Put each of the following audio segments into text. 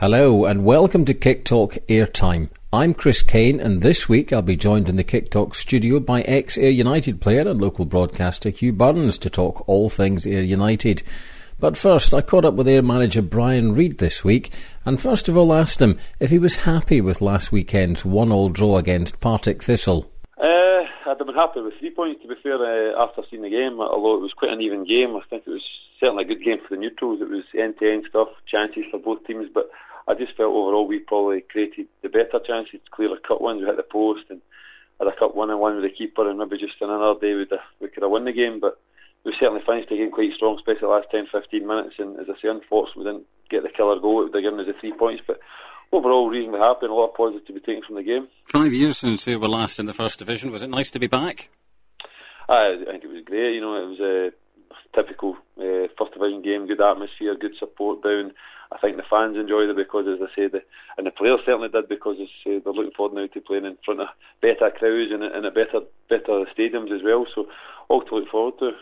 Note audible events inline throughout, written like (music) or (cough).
Hello and welcome to Kick Talk Airtime. I'm Chris Kane and this week I'll be joined in the Kick Talk studio by ex Ayr United player and local broadcaster Hugh Burns to talk all things Ayr United. But first, I caught up with Ayr manager Brian Reid this week and first of all asked him if he was happy with last weekend's one-all draw against Partick Thistle. Uh, I'd have been happy with three points to be fair uh, after seeing the game, although it was quite an even game. I think it was certainly a good game for the neutrals. It was end-to-end stuff, chances for both teams, but I just felt overall we probably created the better chances, clearer cut ones. We hit the post and had a cut one and one with the keeper, and maybe just in another day we'd, we could have won the game. But we certainly finished the game quite strong, especially the last 10, 15 minutes. And as I say, unfortunately, we didn't get the killer goal. It would have given us the three points, but overall reasonably happy and a lot of positive to be taken from the game. Five years since they were last in the first division. Was it nice to be back? I, I think it was great. You know, it was a typical uh, first division game, good atmosphere, good support down. I think the fans enjoyed it because, as I say, the, and the players certainly did because as, uh, they're looking forward now to playing in front of better crowds and, and a better better stadiums as well. So all to look forward to.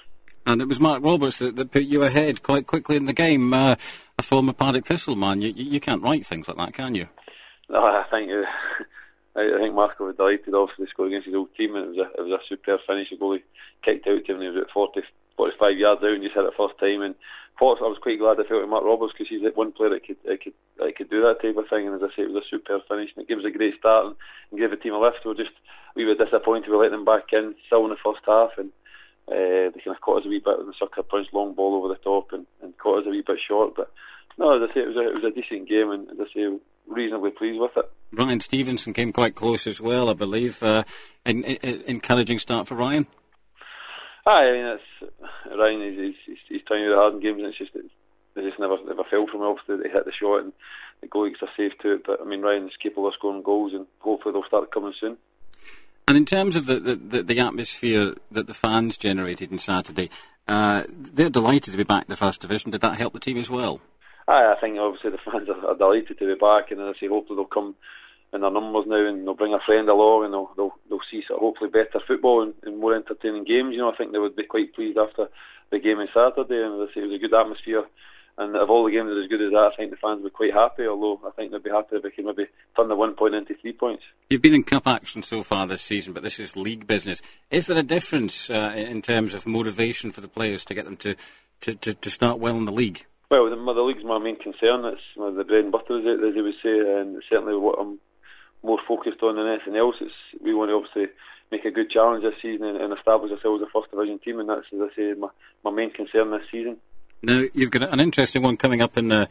And it was Mark Roberts that, that put you ahead quite quickly in the game. Uh, a former Partick Thistle man, you, you can't write things like that, can you? No, I think uh, (laughs) I, think Marco was delighted obviously to score against his old team, and it was a it was a superb finish. The goalie kicked out to him, and he was at 40, 45 yards out, and just hit it first time. And I was quite glad I felt with Mark Roberts because he's one player that could that could that could do that type of thing. And as I say, it was a superb finish, and it gave us a great start and, and gave the team a lift. We were just we were disappointed we let them back in still in the first half, and uh, they kind of caught us a wee bit with the sucker punch long ball over the top, and, and caught us a wee bit short. But no, as I say, it was a, it was a decent game, and as I say, reasonably pleased with it. Ryan Stevenson came quite close as well, I believe. Uh, an, an encouraging start for Ryan. Aye, I mean, it's, Ryan, he's, he's, he's trying to hard in games, and it's just they just never never fell from it. Obviously, they hit the shot, and the goal are safe to it. But I mean, Ryan's capable of scoring goals, and hopefully they'll start coming soon. And in terms of the, the, the, atmosphere that the fans generated on Saturday, uh, they're delighted to be back in the First Division. Did that help the team as well? Aye, I think obviously the fans are, are delighted to be back, and as I say, hopefully they'll come in their numbers now, and they'll bring a friend along, and they'll they'll, they'll see sort of hopefully better football and, and more entertaining games. You know, I think they would be quite pleased after the game on Saturday, and as I say, it was a good atmosphere. And of all the games that are as good as that, I think the fans be quite happy. Although I think they'd be happy if they could maybe turn the one point into three points. You've been in cup action so far this season, but this is league business. Is there a difference uh, in terms of motivation for the players to get them to, to, to, to start well in the league? Well, the, the league's my main concern. It's the bread and butter, as they would say, and certainly what I'm more focused on than anything else. It's we want to obviously make a good challenge this season and, and establish ourselves as a first division team, and that's, as I say, my, my main concern this season. Now you've got an interesting one coming up in. Uh,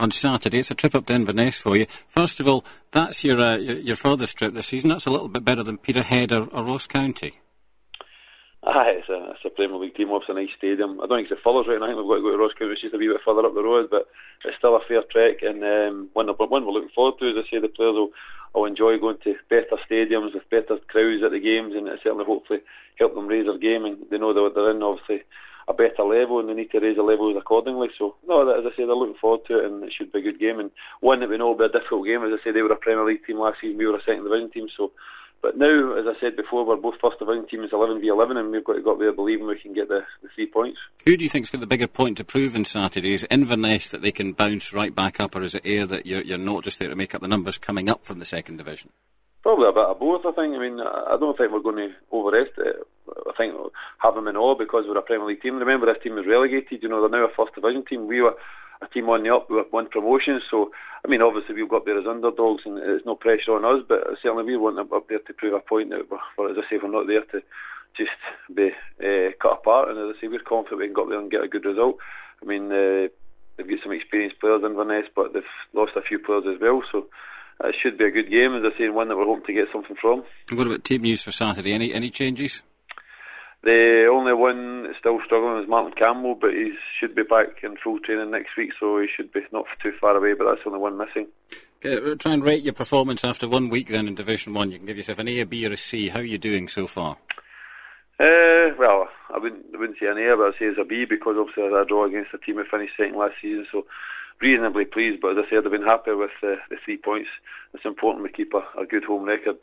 on Saturday, it's a trip up to Inverness for you. First of all, that's your uh, your, your furthest trip this season. That's a little bit better than Peterhead or, or Ross County. (laughs) Aye, it's a, it's a Premier League team. It's a nice stadium. I don't think it's the furthest right now. I think we've got to go to Ross County, which is a wee bit further up the road, but it's still a fair trek. And um, one, one we're looking forward to, as I say, the players will, will enjoy going to better stadiums with better crowds at the games, and it certainly hopefully help them raise their game. And they know that they're in obviously a better level, and they need to raise the levels accordingly. So, no, as I say, they're looking forward to it, and it should be a good game. And one that we know will be a difficult game. As I say, they were a Premier League team last season. We were a second division team, so but now, as I said before, we're both first division teams 11 v 11, and we've got to go up there believing we can get the, the three points. Who do you think's got the bigger point to prove on Saturday? Is Inverness that they can bounce right back up, or is it Ayr that you're, you're not just there to make up the numbers coming up from the second division? Probably a bit of both, I think. I mean, I don't think we're going to overestimate it. Uh, I think have them in awe because we're a Premier League team. Remember, this team was relegated. You know, they're now a first division team. We were a team on the up with one promotion. So, I mean, obviously we've got there as underdogs, and it's no pressure on us. But certainly we want them up there to prove a point. That we're, as I say, we're not there to just be uh, cut apart. And as I say, we're confident we can go up there and get a good result. I mean, uh, they've got some experienced players in Inverness, but they've lost a few players as well. So. It should be a good game, as I say, and one that we're hoping to get something from. What about team news for Saturday? Any any changes? The only one still struggling is Martin Campbell, but he should be back in full training next week, so he should be not too far away. But that's the only one missing. Okay, try and rate your performance after one week then in Division One. You can give yourself an A, a B, or a C. How are you doing so far? Uh, well, I wouldn't, I wouldn't say an A, but I'd say it's a B because obviously I had a draw against a team who finished second last season, so reasonably pleased. But as I said, I've been happy with uh, the three points. It's important we keep a, a good home record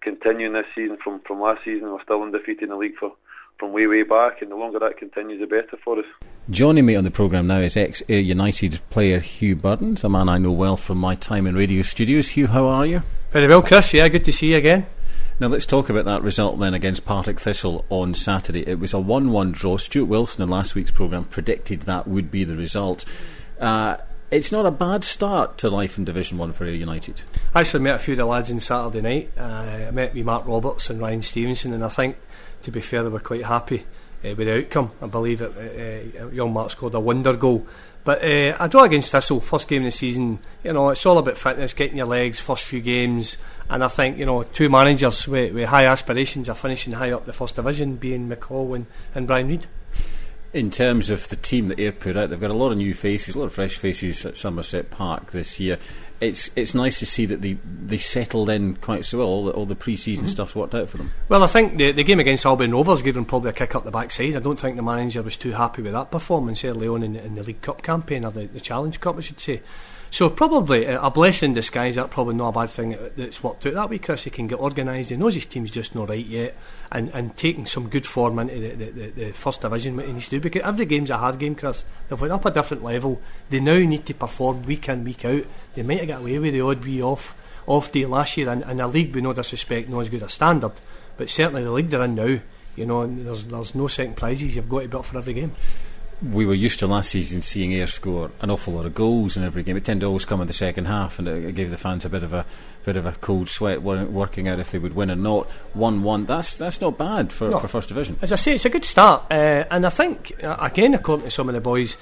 continuing this season from, from last season. We're still undefeated in the league for from way way back, and the longer that continues, the better for us. Joining me on the programme now is ex Ayr United player Hugh Burns, a man I know well from my time in radio studios. Hugh, how are you? Very well, Chris. Yeah, good to see you again. Now let's talk about that result then against Partick Thistle on Saturday. It was a 1 1 draw. Stuart Wilson in last week's programme predicted that would be the result. Uh, it's not a bad start to life in Division 1 for United. I actually met a few of the lads on Saturday night. Uh, I met with Mark Roberts and Ryan Stevenson, and I think, to be fair, they were quite happy uh, with the outcome. I believe that uh, uh, young Mark scored a wonder goal. But uh, a draw against Thistle, first game of the season, you know, it's all about fitness, getting your legs, first few games. And I think, you know, two managers with, with high aspirations are finishing high up the first division, being McCall and, and Brian Reid. In terms of the team that Ayr put out, they've got a lot of new faces, a lot of fresh faces at Somerset Park this year. It's it's nice to see that they they settled in quite so well. All the, all the pre-season mm-hmm. stuff's worked out for them. Well, I think the, the game against Albion Rovers gave them probably a kick up the backside. I don't think the manager was too happy with that performance early on in, in the League Cup campaign or the, the Challenge Cup, I should say. So probably uh, a blessing in disguise. That's probably not a bad thing that's worked out that way. Chris, he can get organised. He knows his team's just not right yet, and, and taking some good form into the, the, the, the first division. What he needs to do because every game's a hard game, Chris. They've went up a different level. They now need to perform week in week out. They might have got away with the odd wee off off day last year, and, and a league with no disrespect, not as good a standard, but certainly the league they're in now. You know, there's there's no second prizes. You've got to be up for every game we were used to last season seeing Ayr score an awful lot of goals in every game. It tended to always come in the second half, and it gave the fans a bit of a bit of a cold sweat working out if they would win or not. One-one. That's that's not bad for, no. for first division. As I say, it's a good start, uh, and I think uh, again, according to some of the boys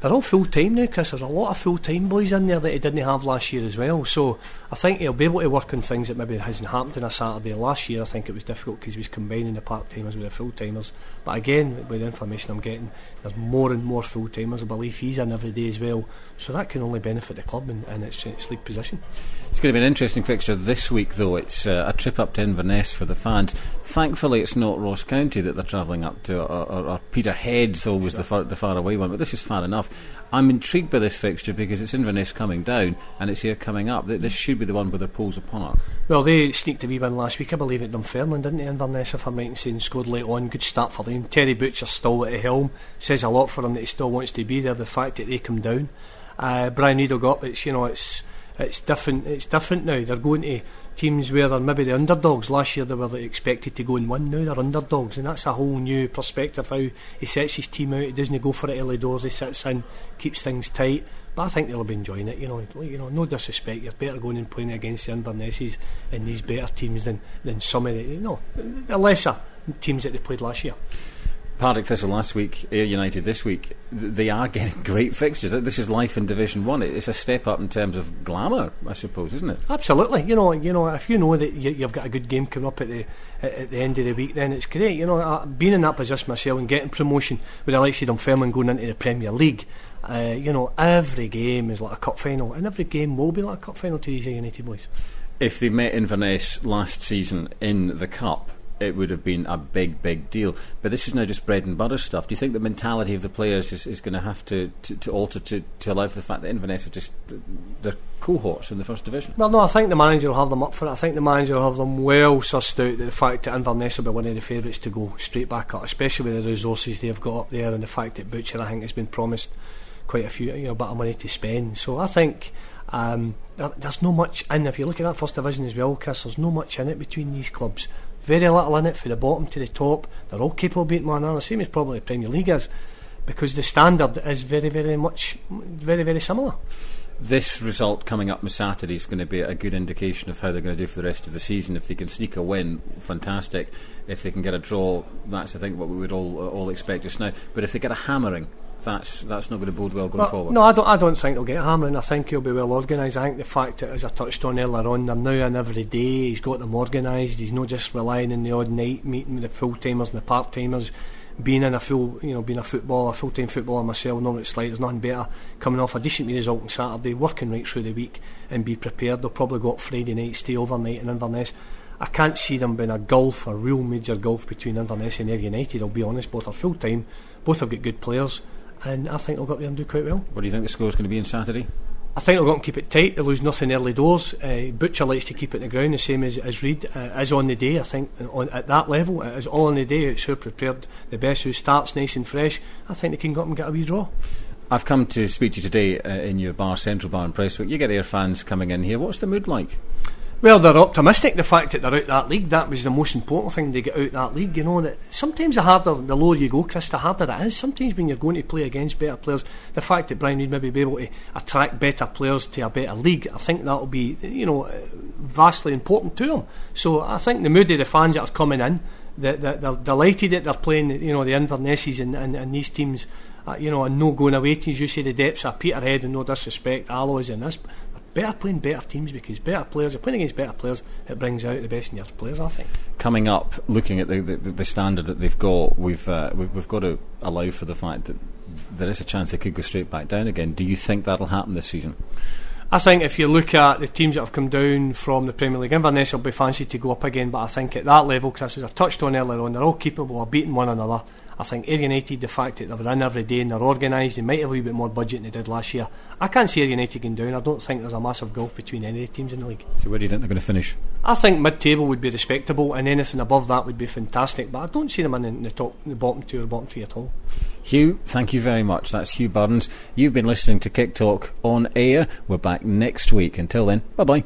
they're all full time now, Chris. There's a lot of full time boys in there that he didn't have last year as well. So I think he'll be able to work on things that maybe hasn't happened on a Saturday. Last year, I think it was difficult because he was combining the part timers with the full timers. But again, with the information I'm getting, there's more and more full timers. I believe he's in every day as well. So that can only benefit the club and, its, its league position. It's going to be an interesting fixture this week, though. It's uh, a trip up to Inverness for the fans. Thankfully, it's not Ross County that they're travelling up to, or, or, or Peterhead's always the, far, the far away one, but this is far enough. I'm intrigued by this fixture because it's Inverness coming down and it's here coming up. This should be the one where the poles apart. Well, they sneaked a wee win last week, I believe, at Dunfermline, didn't they, Inverness, if I'm right in saying, scored late on. Good start for them. Terry Butcher still at the helm. Says a lot for him that he still wants to be there, the fact that they come down. Uh, Brian Needle got, it's, you know, it's it's different. It's different now. They're going to teams where they're maybe the underdogs. Last year they were expected to go and win. Now they're underdogs, and that's a whole new perspective. How he sets his team out. He doesn't go for it early doors. He sits in, keeps things tight. But I think they'll be enjoying it. You know, you know, no disrespect. You're better going and playing against the Invernesses and these better teams than than some of the you know the lesser teams that they played last year. Partick Thistle last week, Ayr United this week, they are getting (laughs) great fixtures. This is life in Division One. It's a step up in terms of glamour, I suppose, isn't it? Absolutely. You know, you know, if you know that you, have got a good game coming up at the at, the end of the week, then it's great. You know, uh, being in that position myself and getting promotion with of Dunfermline going into the Premier League, uh, you know, every game is like a cup final, and every game will be like a cup final to these United boys. If they met Inverness last season in the cup, it would have been a big, big deal. But this is now just bread and butter stuff. Do you think the mentality of the players is, is going to have to, to, to alter to, to allow for the fact that Inverness are just they're cohorts in the first division? Well, no, I think the manager will have them up for it. I think the manager will have them well sussed out. The fact that Inverness will be one of the favourites to go straight back up, especially with the resources they've got up there, and the fact that Butcher, I think, has been promised quite a few, you know, bit of money to spend. So I think. Um, there's no much in. If you look at that first division as well, Chris, there's no much in it between these clubs. Very little in it from the bottom to the top. They're all capable of beating one another, same as probably the Premier League is, because the standard is very, very much, very, very similar. This result coming up on Saturday is going to be a good indication of how they're going to do for the rest of the season. If they can sneak a win, fantastic. If they can get a draw, that's I think what we would all all expect just now. But if they get a hammering, that's that's not going to bode well going well, forward. No, I don't. I don't think they'll get hammering. I think he'll be well organised. I think the fact that, as I touched on earlier on, they're now in every day. He's got them organised. He's not just relying on the odd night meeting with the full timers and the part timers. Being in a full, you know, being a footballer, a full time footballer myself, know what it's like. There's nothing better coming off a decent result on Saturday, working right through the week, and be prepared. They'll probably go up Friday night, stay overnight in Inverness. I can't see them being a gulf, a real major gulf between Inverness and Ayr United. I'll be honest, both are full time, both have got good players and I think they'll go up there and do quite well. What do you think the score is going to be on Saturday? I think they're going to keep it tight. They lose nothing early doors. Uh, Butcher likes to keep it in the ground, the same as, as Reid uh, is on the day. I think on, at that level, it is all on the day. It's who prepared the best, who starts nice and fresh. I think they can go up and get a wee draw. I've come to speak to you today uh, in your bar, Central Bar in Prestwick. You get Ayr fans coming in here. What's the mood like? Well, they're optimistic. The fact that they're out that league, that was the most important thing. They get out that league. You know that sometimes the harder, the lower you go, Chris, the harder it is. Sometimes when you're going to play against better players, the fact that Brian Reid maybe be able to attract better players to a better league, I think that will be, you know, vastly important to them. So I think the mood of the fans that are coming in, that they're, they're delighted that they're playing, you know, the Invernesses and, and, and these teams. Uh, you know, and no going away teams. You say the depths are Peterhead and no disrespect, Alloas and this better playing better teams because better players, you're playing against better players, it brings out the best in your players, I think. Coming up, looking at the, the, the standard that they've got, we've, uh, we've, we've got to allow for the fact that there is a chance they could go straight back down again. Do you think that'll happen this season? I think if you look at the teams that have come down from the Premier League, Inverness will be fancy to go up again, but I think at that level, Chris, as I touched on earlier on, they're all capable of beating one another. I think Ayr United, the fact that they're in every day and they're organised, they might have a wee bit more budget than they did last year. I can't see Ayr United going down. I don't think there's a massive gulf between any of the teams in the league. So where do you think they're going to finish? I think mid-table would be respectable, and anything above that would be fantastic. But I don't see them in the top, the bottom two or bottom three at all. Hugh, thank you very much. That's Hugh Burns. You've been listening to Kick Talk on Ayr. We're back next week. Until then, bye bye.